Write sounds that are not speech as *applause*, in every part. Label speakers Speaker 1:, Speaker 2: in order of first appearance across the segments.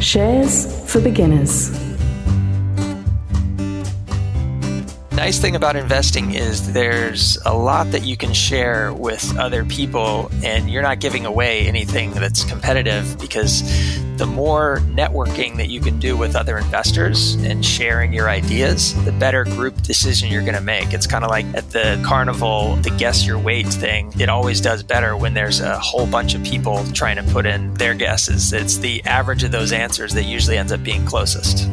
Speaker 1: Shares for beginners.
Speaker 2: Nice thing about investing is there's a lot that you can share with other people and you're not giving away anything that's competitive because the more networking that you can do with other investors and sharing your ideas, the better group decision you're going to make. It's kind of like at the carnival, the guess your weight thing. It always does better when there's a whole bunch of people trying to put in their guesses. It's the average of those answers that usually ends up being closest.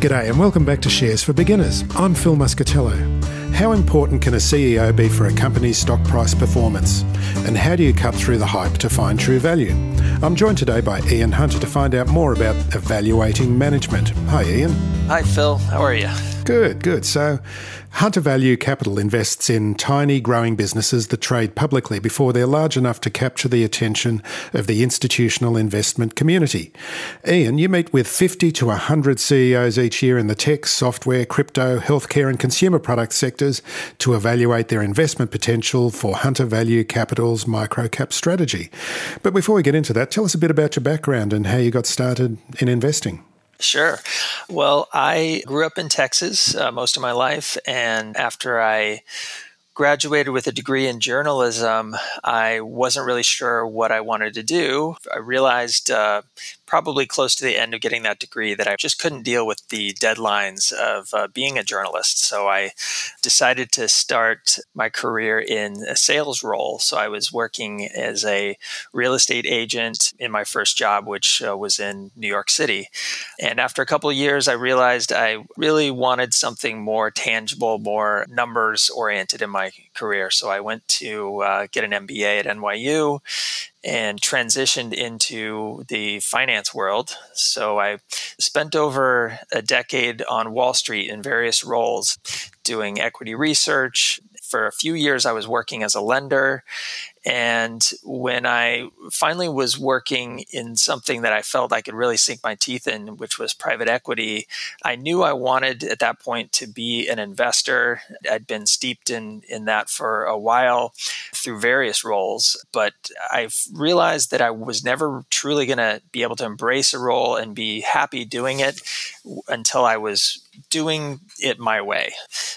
Speaker 3: G'day and welcome back to Shares for Beginners. I'm Phil Muscatello. How important can a CEO be for a company's stock price performance? And how do you cut through the hype to find true value? I'm joined today by Ian Hunter to find out more about evaluating management. Hi, Ian.
Speaker 2: Hi, Phil. How are you?
Speaker 3: Good, good. So, Hunter Value Capital invests in tiny growing businesses that trade publicly before they're large enough to capture the attention of the institutional investment community. Ian, you meet with 50 to 100 CEOs each year in the tech, software, crypto, healthcare, and consumer product sectors to evaluate their investment potential for Hunter Value Capital's microcap strategy. But before we get into that, tell us a bit about your background and how you got started in investing.
Speaker 2: Sure. Well, I grew up in Texas uh, most of my life, and after I graduated with a degree in journalism, I wasn't really sure what I wanted to do. I realized uh, probably close to the end of getting that degree that I just couldn't deal with the deadlines of uh, being a journalist. So I decided to start my career in a sales role. So I was working as a real estate agent in my first job, which uh, was in New York City. And after a couple of years, I realized I really wanted something more tangible, more numbers oriented in my career. So I went to uh, get an MBA at NYU and transitioned into the finance world. So I spent over a decade on Wall Street in various roles, doing equity research. For a few years, I was working as a lender and when I finally was working in something that I felt I could really sink my teeth in, which was private equity, I knew I wanted at that point to be an investor. I'd been steeped in, in that for a while through various roles, but I realized that I was never truly going to be able to embrace a role and be happy doing it until I was doing it my way.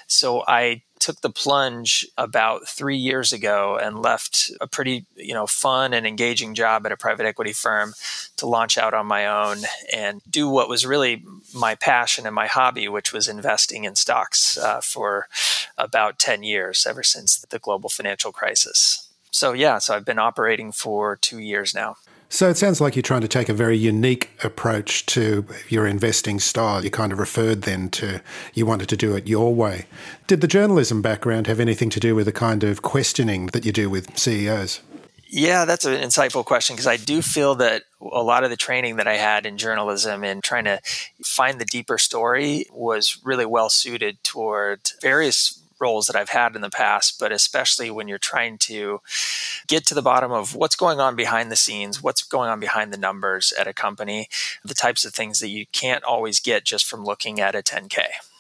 Speaker 2: So I took the plunge about three years ago and left a pretty you know fun and engaging job at a private equity firm to launch out on my own and do what was really my passion and my hobby, which was investing in stocks uh, for about 10 years, ever since the global financial crisis. So, yeah, so I've been operating for two years now.
Speaker 3: So it sounds like you're trying to take a very unique approach to your investing style. You kind of referred then to you wanted to do it your way. Did the journalism background have anything to do with the kind of questioning that you do with CEOs?
Speaker 2: Yeah, that's an insightful question because I do feel that a lot of the training that I had in journalism and trying to find the deeper story was really well suited toward various roles that I've had in the past, but especially when you're trying to get to the bottom of what's going on behind the scenes, what's going on behind the numbers at a company, the types of things that you can't always get just from looking at a 10K.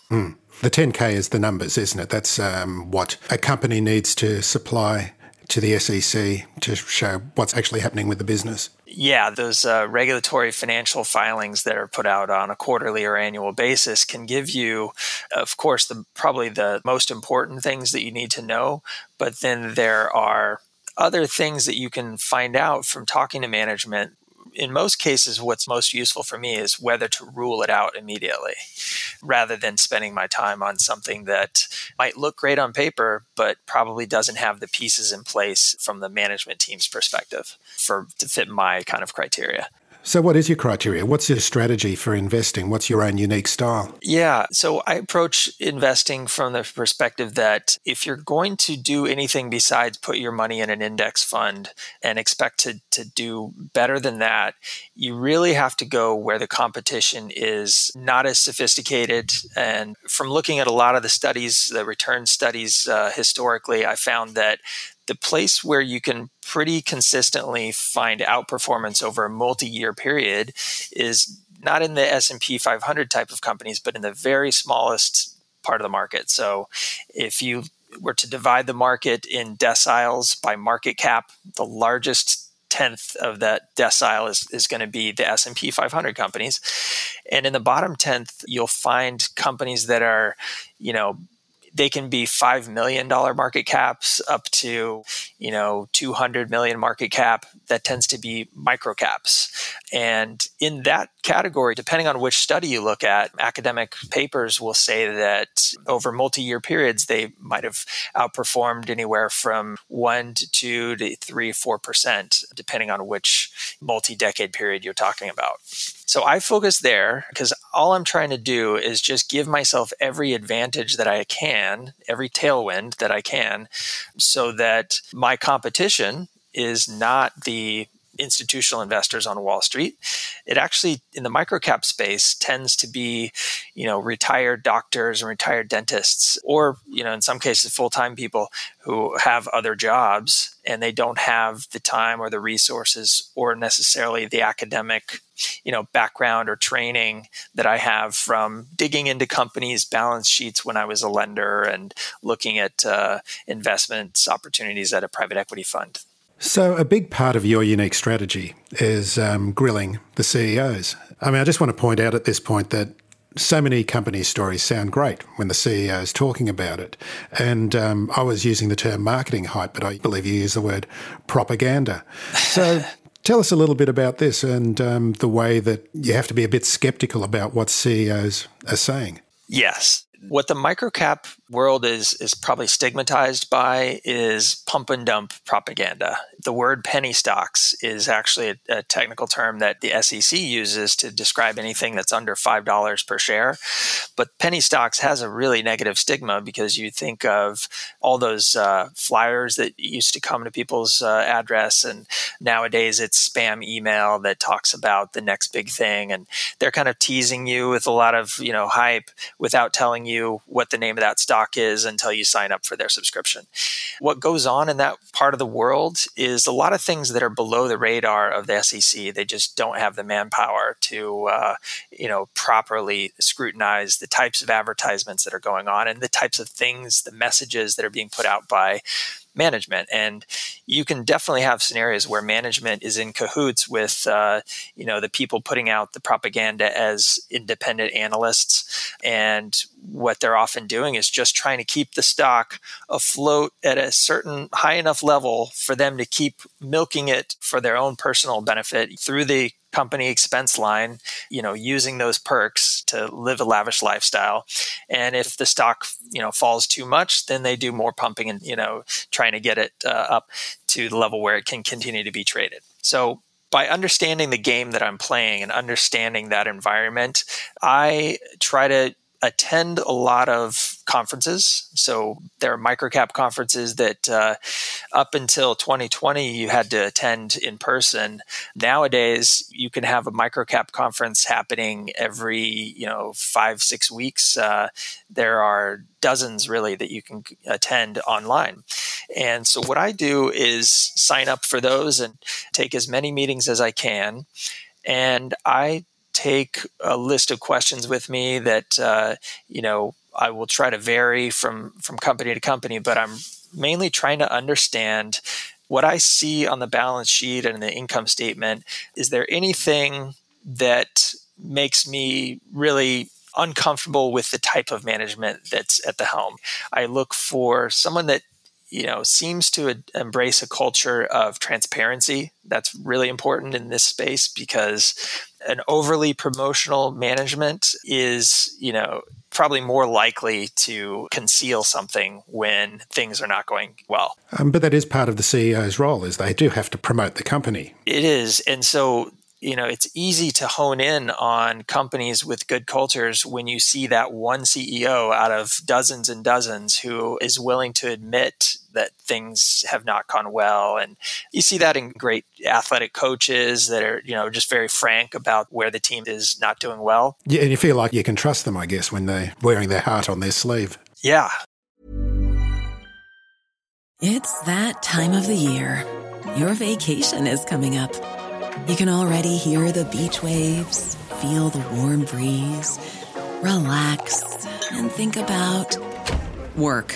Speaker 3: Mm. The 10K is the numbers, isn't it? That's um, what a company needs to supply to the SEC to show what's actually happening with the business.
Speaker 2: Yeah, those uh, regulatory financial filings that are put out on a quarterly or annual basis can give you, of course, the probably the most important things that you need to know. But then there are other things that you can find out from talking to management in most cases, what's most useful for me is whether to rule it out immediately rather than spending my time on something that might look great on paper, but probably doesn't have the pieces in place from the management team's perspective for to fit my kind of criteria.
Speaker 3: So, what is your criteria? What's your strategy for investing? What's your own unique style?
Speaker 2: Yeah. So, I approach investing from the perspective that if you're going to do anything besides put your money in an index fund and expect to, to do better than that, you really have to go where the competition is not as sophisticated. And from looking at a lot of the studies, the return studies uh, historically, I found that the place where you can pretty consistently find outperformance over a multi-year period is not in the S&P 500 type of companies but in the very smallest part of the market. So if you were to divide the market in deciles by market cap, the largest tenth of that decile is, is going to be the S&P 500 companies. And in the bottom tenth, you'll find companies that are, you know, they can be $5 million market caps up to, you know, 200 million market cap. That tends to be micro caps. And in that category, depending on which study you look at, academic papers will say that over multi-year periods, they might have outperformed anywhere from one to two to three, four percent, depending on which multi-decade period you're talking about. So I focus there because all I'm trying to do is just give myself every advantage that I can, every tailwind that I can, so that my competition is not the institutional investors on Wall Street. It actually, in the microcap space, tends to be, you know, retired doctors and retired dentists, or you know, in some cases, full time people who have other jobs and they don't have the time or the resources or necessarily the academic you know background or training that i have from digging into companies balance sheets when i was a lender and looking at uh, investments opportunities at a private equity fund
Speaker 3: so, a big part of your unique strategy is um, grilling the CEOs. I mean, I just want to point out at this point that so many company stories sound great when the CEO is talking about it. And um, I was using the term marketing hype, but I believe you use the word propaganda. So, *laughs* tell us a little bit about this and um, the way that you have to be a bit skeptical about what CEOs are saying.
Speaker 2: Yes. What the microcap world is is probably stigmatized by is pump and dump propaganda. The word penny stocks is actually a, a technical term that the SEC uses to describe anything that's under five dollars per share. But penny stocks has a really negative stigma because you think of all those uh, flyers that used to come to people's uh, address, and nowadays it's spam email that talks about the next big thing, and they're kind of teasing you with a lot of you know hype without telling you what the name of that stock is until you sign up for their subscription. What goes on in that part of the world is a lot of things that are below the radar of the SEC. They just don't have the manpower to, uh, you know, properly scrutinize the types of advertisements that are going on and the types of things, the messages that are being put out by management. And you can definitely have scenarios where management is in cahoots with, uh, you know, the people putting out the propaganda as independent analysts. And what they're often doing is just trying to keep the stock afloat at a certain high enough level for them to keep milking it for their own personal benefit through the company expense line, you know, using those perks to live a lavish lifestyle. And if the stock, you know, falls too much, then they do more pumping and, you know, trying to get it uh, up to the level where it can continue to be traded. So by understanding the game that I'm playing and understanding that environment, I try to attend a lot of conferences. So there are microcap conferences that uh, up until 2020 you had to attend in person. Nowadays you can have a microcap conference happening every you know five six weeks. Uh, there are dozens really that you can attend online. And so what I do is sign up for those and take as many meetings as I can. And I take a list of questions with me that uh, you know I will try to vary from from company to company, but I'm mainly trying to understand what I see on the balance sheet and the income statement. Is there anything that makes me really uncomfortable with the type of management that's at the helm? I look for someone that you know seems to embrace a culture of transparency that's really important in this space because an overly promotional management is you know probably more likely to conceal something when things are not going well.
Speaker 3: Um, but that is part of the ceo's role is they do have to promote the company.
Speaker 2: It is. And so you know, it's easy to hone in on companies with good cultures when you see that one CEO out of dozens and dozens who is willing to admit that things have not gone well. And you see that in great athletic coaches that are, you know, just very frank about where the team is not doing well.
Speaker 3: Yeah, and you feel like you can trust them, I guess, when they're wearing their heart on their sleeve.
Speaker 2: Yeah.
Speaker 4: It's that time of the year. Your vacation is coming up. You can already hear the beach waves, feel the warm breeze, relax, and think about work.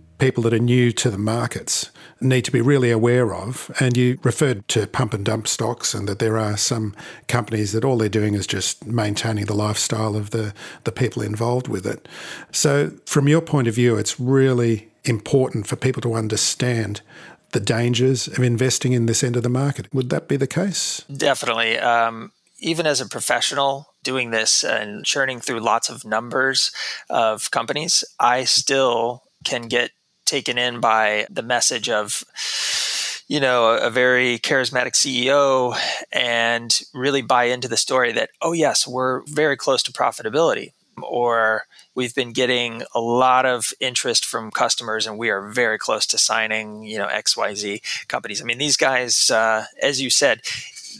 Speaker 3: people that are new to the markets need to be really aware of. And you referred to pump and dump stocks, and that there are some companies that all they're doing is just maintaining the lifestyle of the, the people involved with it. So, from your point of view, it's really important for people to understand the dangers of investing in this end of the market. Would that be the case?
Speaker 2: Definitely. Um, even as a professional doing this and churning through lots of numbers of companies, I still can get taken in by the message of you know a, very charismatic ceo and really buy into the story that oh yes we're very close to profitability or we've been getting a lot of interest from customers and we are very close to signing you know xyz companies. I mean these guys uh, as you said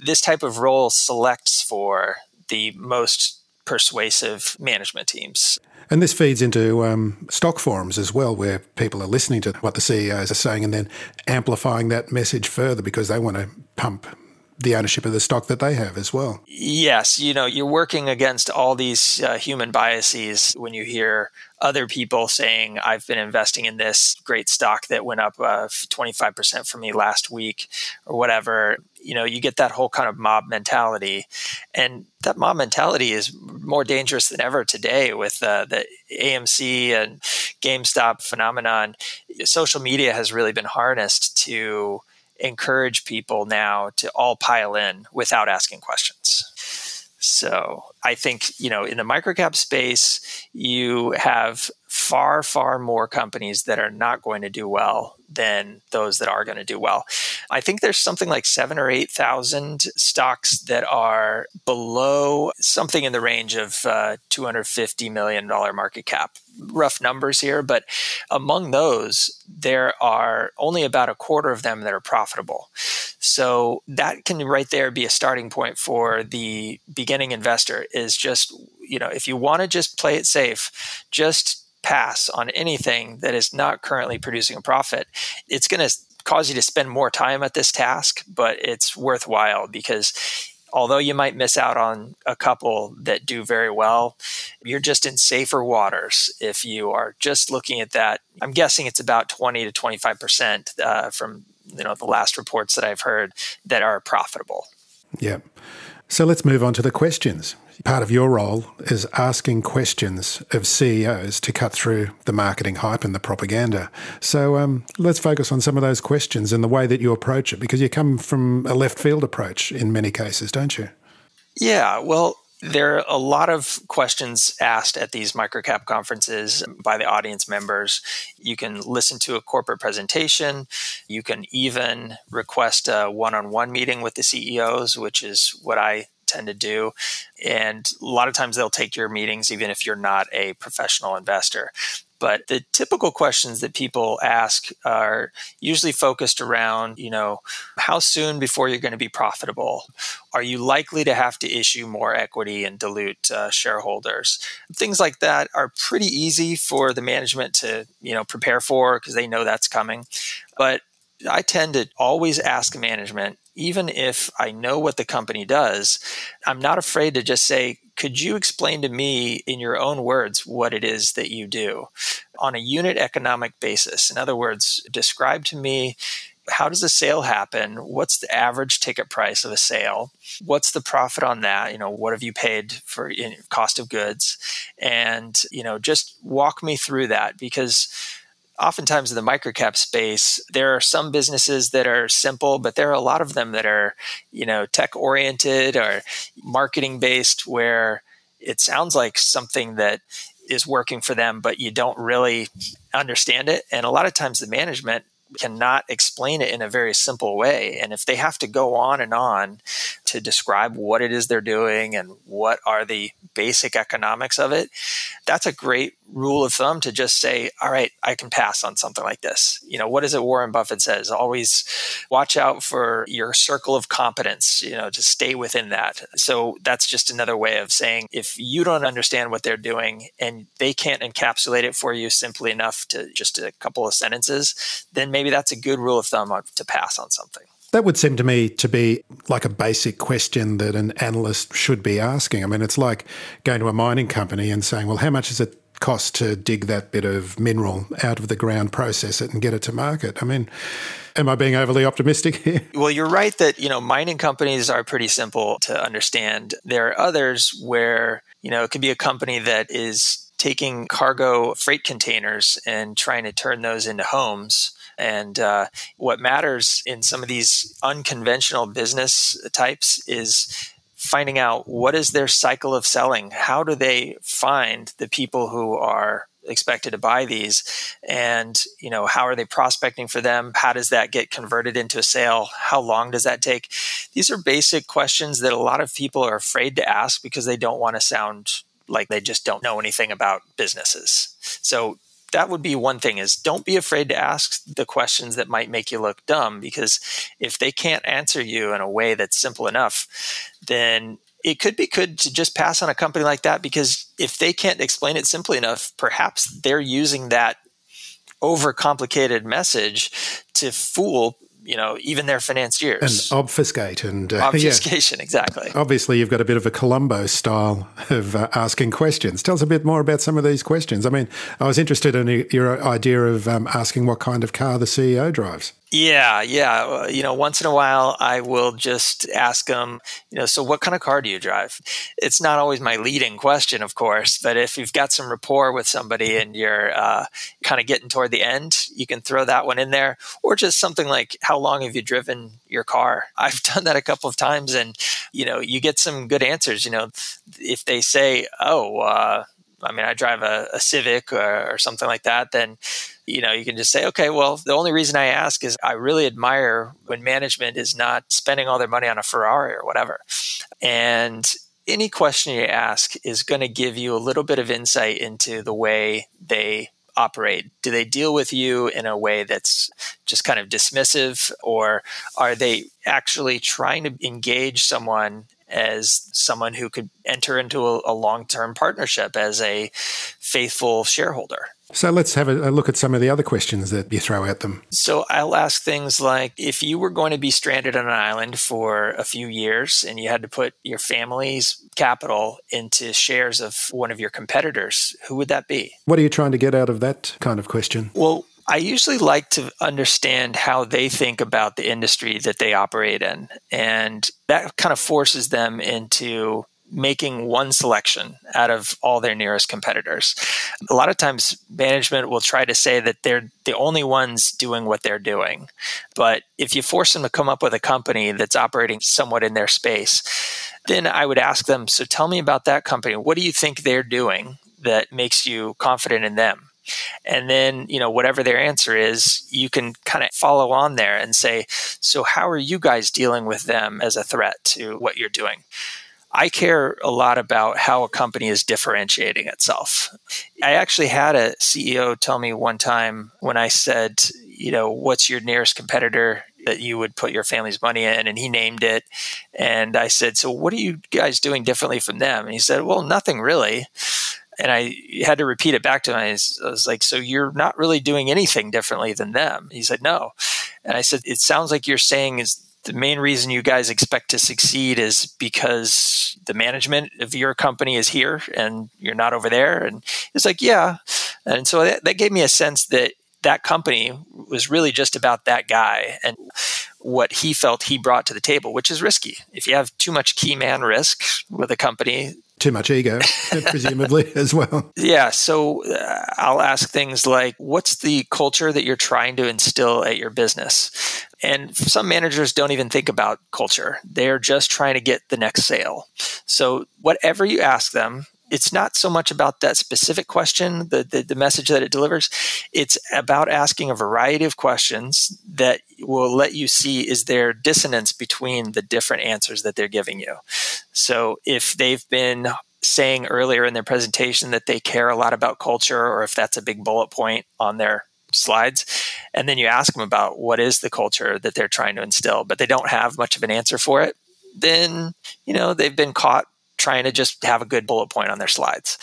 Speaker 2: this type of role selects for the most persuasive management teams
Speaker 3: and this feeds into um, stock forums as well, where people are listening to what the CEOs are saying and then amplifying that message further because they want to pump the ownership of the stock that they have as well.
Speaker 2: Yes, you know, you're working against all these uh, human biases when you hear other people saying, I've been investing in this great stock that went up uh, 25% for me last week or whatever. You know, you get that whole kind of mob mentality. And that mob mentality is more dangerous than ever today with uh, the AMC and GameStop phenomenon. Social media has really been harnessed to encourage people now to all pile in without asking questions. So I think, you know, in the microcap space, you have far, far more companies that are not going to do well than those that are going to do well. I think there's something like seven or 8,000 stocks that are below something in the range of uh, $250 million market cap. Rough numbers here, but among those, there are only about a quarter of them that are profitable. So that can right there be a starting point for the beginning investor is just, you know, if you want to just play it safe, just pass on anything that is not currently producing a profit, it's going to cause you to spend more time at this task, but it's worthwhile because although you might miss out on a couple that do very well, you're just in safer waters if you are just looking at that. I'm guessing it's about 20 to 25 percent uh, from you know the last reports that I've heard that are profitable.
Speaker 3: Yeah. So let's move on to the questions. Part of your role is asking questions of CEOs to cut through the marketing hype and the propaganda. So um, let's focus on some of those questions and the way that you approach it, because you come from a left field approach in many cases, don't you?
Speaker 2: Yeah, well, there are a lot of questions asked at these microcap conferences by the audience members. You can listen to a corporate presentation. You can even request a one on one meeting with the CEOs, which is what I tend to do. And a lot of times they'll take your meetings even if you're not a professional investor. But the typical questions that people ask are usually focused around, you know, how soon before you're going to be profitable? Are you likely to have to issue more equity and dilute uh, shareholders? Things like that are pretty easy for the management to, you know, prepare for because they know that's coming. But I tend to always ask management, even if I know what the company does, I'm not afraid to just say, could you explain to me in your own words what it is that you do on a unit economic basis? In other words, describe to me how does a sale happen? What's the average ticket price of a sale? What's the profit on that? You know, what have you paid for cost of goods? And, you know, just walk me through that because oftentimes in the microcap space, there are some businesses that are simple, but there are a lot of them that are, you know, tech oriented or marketing based where it sounds like something that is working for them, but you don't really understand it. And a lot of times the management cannot explain it in a very simple way. And if they have to go on and on to describe what it is they're doing and what are the basic economics of it, that's a great rule of thumb to just say, all right, I can pass on something like this. You know, what is it Warren Buffett says? Always watch out for your circle of competence, you know, to stay within that. So that's just another way of saying if you don't understand what they're doing and they can't encapsulate it for you simply enough to just a couple of sentences, then maybe that's a good rule of thumb to pass on something.
Speaker 3: That would seem to me to be like a basic question that an analyst should be asking. I mean, it's like going to a mining company and saying, well, how much does it cost to dig that bit of mineral out of the ground, process it, and get it to market? I mean, am I being overly optimistic *laughs* here?
Speaker 2: Well, you're right that, you know, mining companies are pretty simple to understand. There are others where, you know, it could be a company that is taking cargo freight containers and trying to turn those into homes and uh, what matters in some of these unconventional business types is finding out what is their cycle of selling. How do they find the people who are expected to buy these? And you know how are they prospecting for them? How does that get converted into a sale? How long does that take? These are basic questions that a lot of people are afraid to ask because they don't want to sound like they just don't know anything about businesses. So that would be one thing is don't be afraid to ask the questions that might make you look dumb because if they can't answer you in a way that's simple enough then it could be good to just pass on a company like that because if they can't explain it simply enough perhaps they're using that overcomplicated message to fool you know even their financiers.
Speaker 3: And obfuscate and
Speaker 2: uh, obfuscation yeah. exactly.
Speaker 3: Obviously you've got a bit of a columbo style of uh, asking questions. Tell us a bit more about some of these questions. I mean i was interested in your idea of um, asking what kind of car the ceo drives
Speaker 2: yeah, yeah. Uh, you know, once in a while, I will just ask them, you know, so what kind of car do you drive? It's not always my leading question, of course, but if you've got some rapport with somebody and you're uh, kind of getting toward the end, you can throw that one in there. Or just something like, how long have you driven your car? *laughs* I've done that a couple of times and, you know, you get some good answers. You know, if they say, oh, uh, I mean, I drive a, a Civic or, or, something like that, then you know you can just say, okay, well, the only reason I ask is I really admire when management is not spending all their money on a Ferrari or whatever, and any question you ask is going to give you a little bit of insight into the way they operate? Do they deal with you in a way that's just kind of dismissive, or are they actually trying to engage someone as someone who could enter into a, a long term partnership as a faithful shareholder.
Speaker 3: So let's have a, look at some of the other questions that you throw at them.
Speaker 2: So I'll ask things like if you were going to be stranded on an island for a few years and you had to put your family's capital into shares of one of your competitors, who would that be?
Speaker 3: What are you trying to get out of that kind of question?
Speaker 2: Well, I usually like to understand how they think about the industry that they operate in. And that kind of forces them into making one selection out of all their nearest competitors. A lot of times, management will try to say that they're the only ones doing what they're doing. But if you force them to come up with a company that's operating somewhat in their space, then I would ask them, So tell me about that company. What do you think they're doing that makes you confident in them? And then, you know, whatever their answer is, you can kind of follow on there and say, so how are you guys dealing with them as a threat to what you're doing? I care a lot about how a company is differentiating itself. I actually had a CEO tell me one time when I said, you know, what's your nearest competitor that you would put your family's money in? And he named it. And I said, so what are you guys doing differently from them? And he said, well, nothing really and I had to repeat it back to him. I was, I was, like, "So you're not really doing anything differently than them?" He said, "No," and I said, "It sounds like you're saying is the main reason you guys expect to succeed is because the management of your company is here and you're not over there." And he's like, "Yeah," and so that, that gave me a sense that that company was really just about that guy and what he felt he brought to the table, which is risky. If you have too much key man risk with a company,
Speaker 3: too much ego, *laughs* presumably, as well.
Speaker 2: Yeah. So uh, I'll ask things like what's the culture that you're trying to instill at your business? And some managers don't even think about culture, they're just trying to get the next sale. So, whatever you ask them, it's not so much about that specific question, the, the, the, message that it delivers. It's about asking a variety of questions that will let you see is there dissonance between the different answers that they're giving you. So if they've been saying earlier in their presentation that they care a lot about culture, or if that's a big bullet point on their slides, and then you ask them about what is the culture that they're trying to instill, but they don't have much of an answer for it, then you know they've been caught trying to just have a good bullet point on their slides.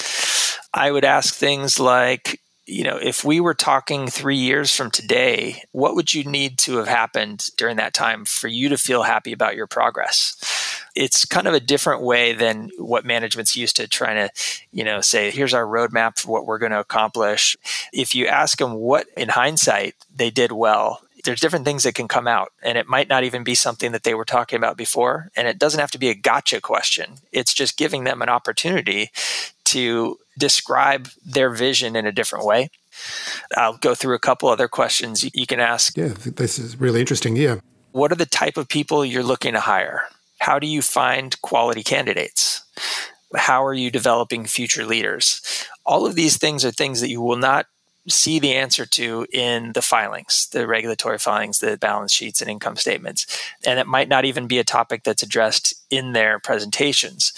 Speaker 2: I would ask things like, you know, if we were talking three years from today, what would you need to have happened during that time for you to feel happy about your progress? It's kind of a different way than what management's used to trying to, you know, say, here's our roadmap for what we're going to accomplish. If you ask them what, in hindsight, they did well, there's different things that can come out and it might not even be something that they were talking about before and it doesn't have to be a gotcha question. It's just giving them an opportunity to describe their vision in a different way. I'll go through a couple other questions you can ask.
Speaker 3: Yeah this is really interesting yeah.
Speaker 2: What are the type of people you're looking to hire? How do you find quality candidates? How are you developing future leaders? All of these things are things that you will not see the answer to in the filings, the regulatory filings, the balance sheets and income statements. And it might not even be a topic that's addressed in their presentations.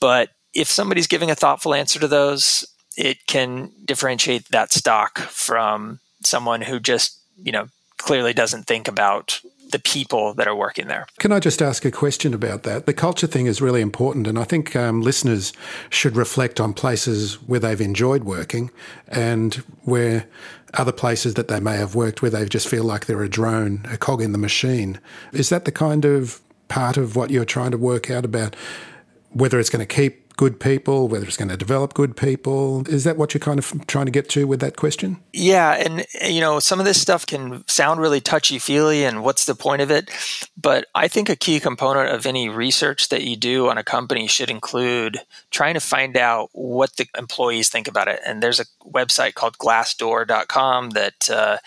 Speaker 2: But if somebody's giving a thoughtful answer to those, it can differentiate that stock from someone who just, you know, clearly doesn't think about the people that are working there.
Speaker 3: Can I just ask a question about that? The culture thing is really important, and I think um, listeners should reflect on places where they've enjoyed working and where other places that they may have worked where they just feel like they're a drone, a cog in the machine. Is that the kind of part of what you're trying to work out about whether it's going to keep good people, whether it's going to develop good people. Is that what you're kind of trying to get to with that question?
Speaker 2: Yeah. And, you know, some of this stuff can sound really touchy feely and what's the point of it? But I think a key component of any research that you do on a company should include trying to find out what the employees think about it. And there's a website called glassdoor.com that uh,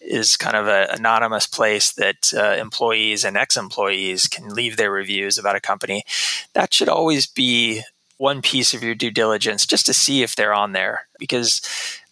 Speaker 2: is kind of an anonymous place that uh, employees and ex-employees can leave their reviews about a company. That should always be one piece of your due diligence just to see if they're on there. Because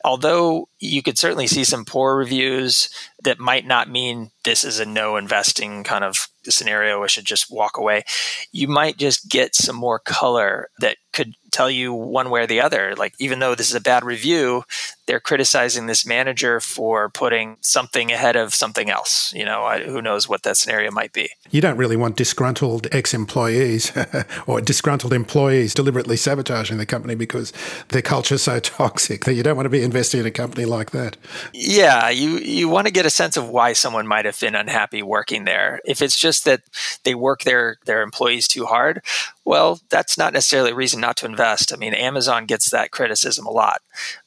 Speaker 2: although you could certainly see some poor reviews that might not mean this is a no investing kind of scenario we should just walk away you might just get some more color that could tell you one way or the other. Like, even though this is a bad review, they're criticizing this manager for putting something ahead of something else. You know, I, who knows what that scenario might be.
Speaker 3: You don't really want disgruntled ex employees *laughs* or disgruntled employees deliberately sabotaging the company because their culture's so *laughs* toxic that you don't want to be investing in a company like that.
Speaker 2: Yeah, you, you want to get a sense of why someone might have been unhappy working there. If it's just that they work their, their employees too hard, well, that's not necessarily a reason not to invest. I mean, Amazon gets that criticism a lot.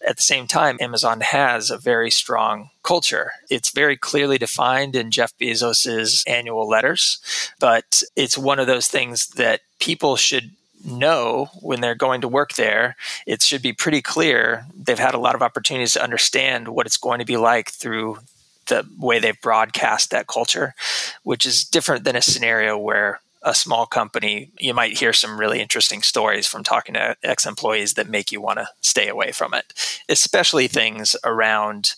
Speaker 2: At the same time, Amazon has a very strong culture. It's very clearly defined in Jeff Bezos's annual letters, but it's one of those things that people should know when they're going to work there. It should be pretty clear. They've had a lot of opportunities to understand what it's going to be like through the way they've broadcast that culture, which is different than a scenario where a small company, you might hear some really interesting stories from talking to ex employees that make you want to stay away from it, especially things around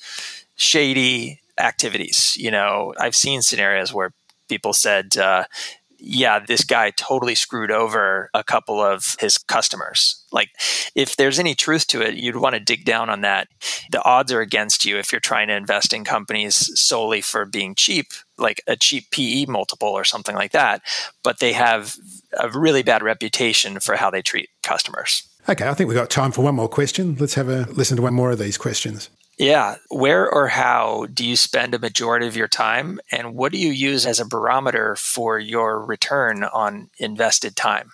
Speaker 2: shady activities. You know, I've seen scenarios where people said, uh, yeah, this guy totally screwed over a couple of his customers. Like, if there's any truth to it, you'd want to dig down on that. The odds are against you if you're trying to invest in companies solely for being cheap, like a cheap PE multiple or something like that. But they have a really bad reputation for how they treat customers.
Speaker 3: Okay, I think we've got time for one more question. Let's have a listen to one more of these questions.
Speaker 2: Yeah. Where or how do you spend a majority of your time? And what do you use as a barometer for your return on invested time?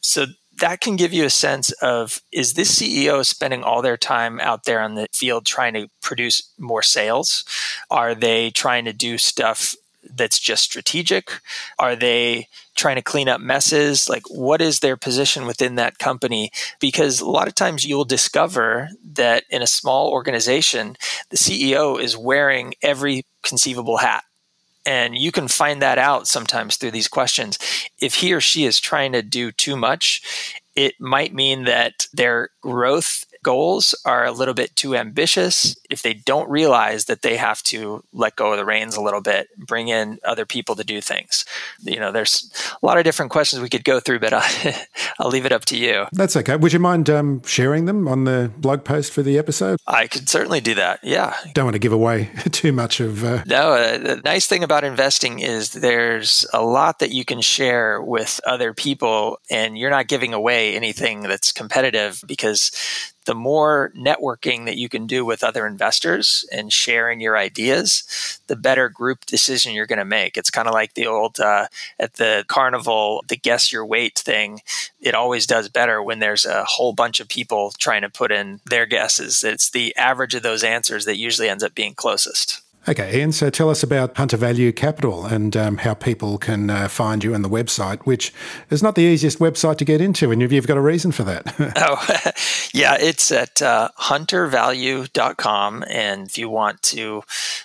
Speaker 2: So, that can give you a sense of is this CEO spending all their time out there on the field trying to produce more sales? Are they trying to do stuff that's just strategic? Are they trying to clean up messes? Like, what is their position within that company? Because a lot of times you'll discover that in a small organization, the CEO is wearing every conceivable hat. And you can find that out sometimes through these questions. If he or she is trying to do too much, it might mean that their growth goals are a little bit too ambitious, if they don't realize that they have to let go of the reins a little bit, bring in other people to do things. You know, there's a lot of different questions we could go through, but *laughs* I, will leave it up to you.
Speaker 3: That's okay. Would you mind um, sharing them on the blog post for the episode?
Speaker 2: I could certainly do that. Yeah.
Speaker 3: Don't want to give away *laughs* too much of. Uh...
Speaker 2: No, uh, the nice thing about investing is there's a lot that you can share with other people, and you're not giving away anything that's competitive because the more networking that you can do with other investors and sharing your ideas, the better group decision you're going to make. It's kind of like the old uh, at the carnival, the guess your weight thing. It always does better when there's a whole bunch of people trying to put in their guesses. It's the average of those answers that usually ends up being closest.
Speaker 3: Okay, Ian, so tell us about Hunter Value Capital and um, how people can uh, find you on the website, which is not the easiest website to get into, and you've got a reason for that. *laughs*
Speaker 2: oh, *laughs* yeah, it's at uh, huntervalue.com. And if you want to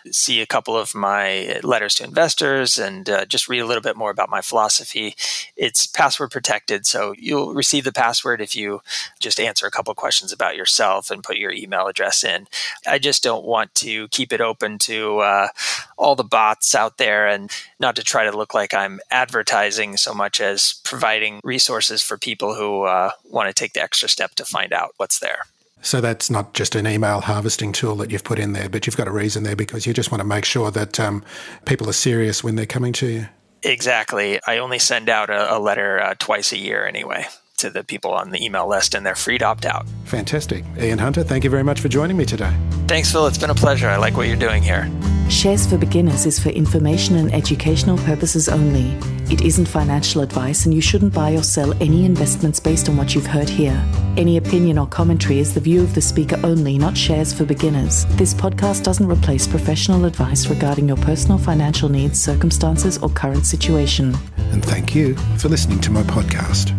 Speaker 2: see a couple of my letters to investors and uh, just read a little bit more about my philosophy, it's password protected. So you'll receive the password if you just answer a couple questions about yourself and put your email address in. I just don't want to keep it open to uh, all the bots out there and not to try to look like I'm advertising so much as providing resources for people who uh, want to take the extra step to find out what's there.
Speaker 3: So that's not just an email harvesting tool that you've put in there, but you've got a reason there because you just want to make sure that um, people are serious when they're coming to you.
Speaker 2: Exactly. I only send out a, a letter uh, twice a year anyway to the people on the email list, and they're free to opt out.
Speaker 3: Fantastic. Ian Hunter, thank you very much for joining me today.
Speaker 2: Thanks, Phil. It's been a pleasure. I like what you're doing here.
Speaker 1: Shares for Beginners is for information and educational purposes only. It isn't financial advice, and you shouldn't buy or sell any investments based on what you've heard here. Any opinion or commentary is the view of the speaker only, not shares for beginners. This podcast doesn't replace professional advice regarding your personal financial needs, circumstances, or current situation.
Speaker 3: And thank you for listening to my podcast.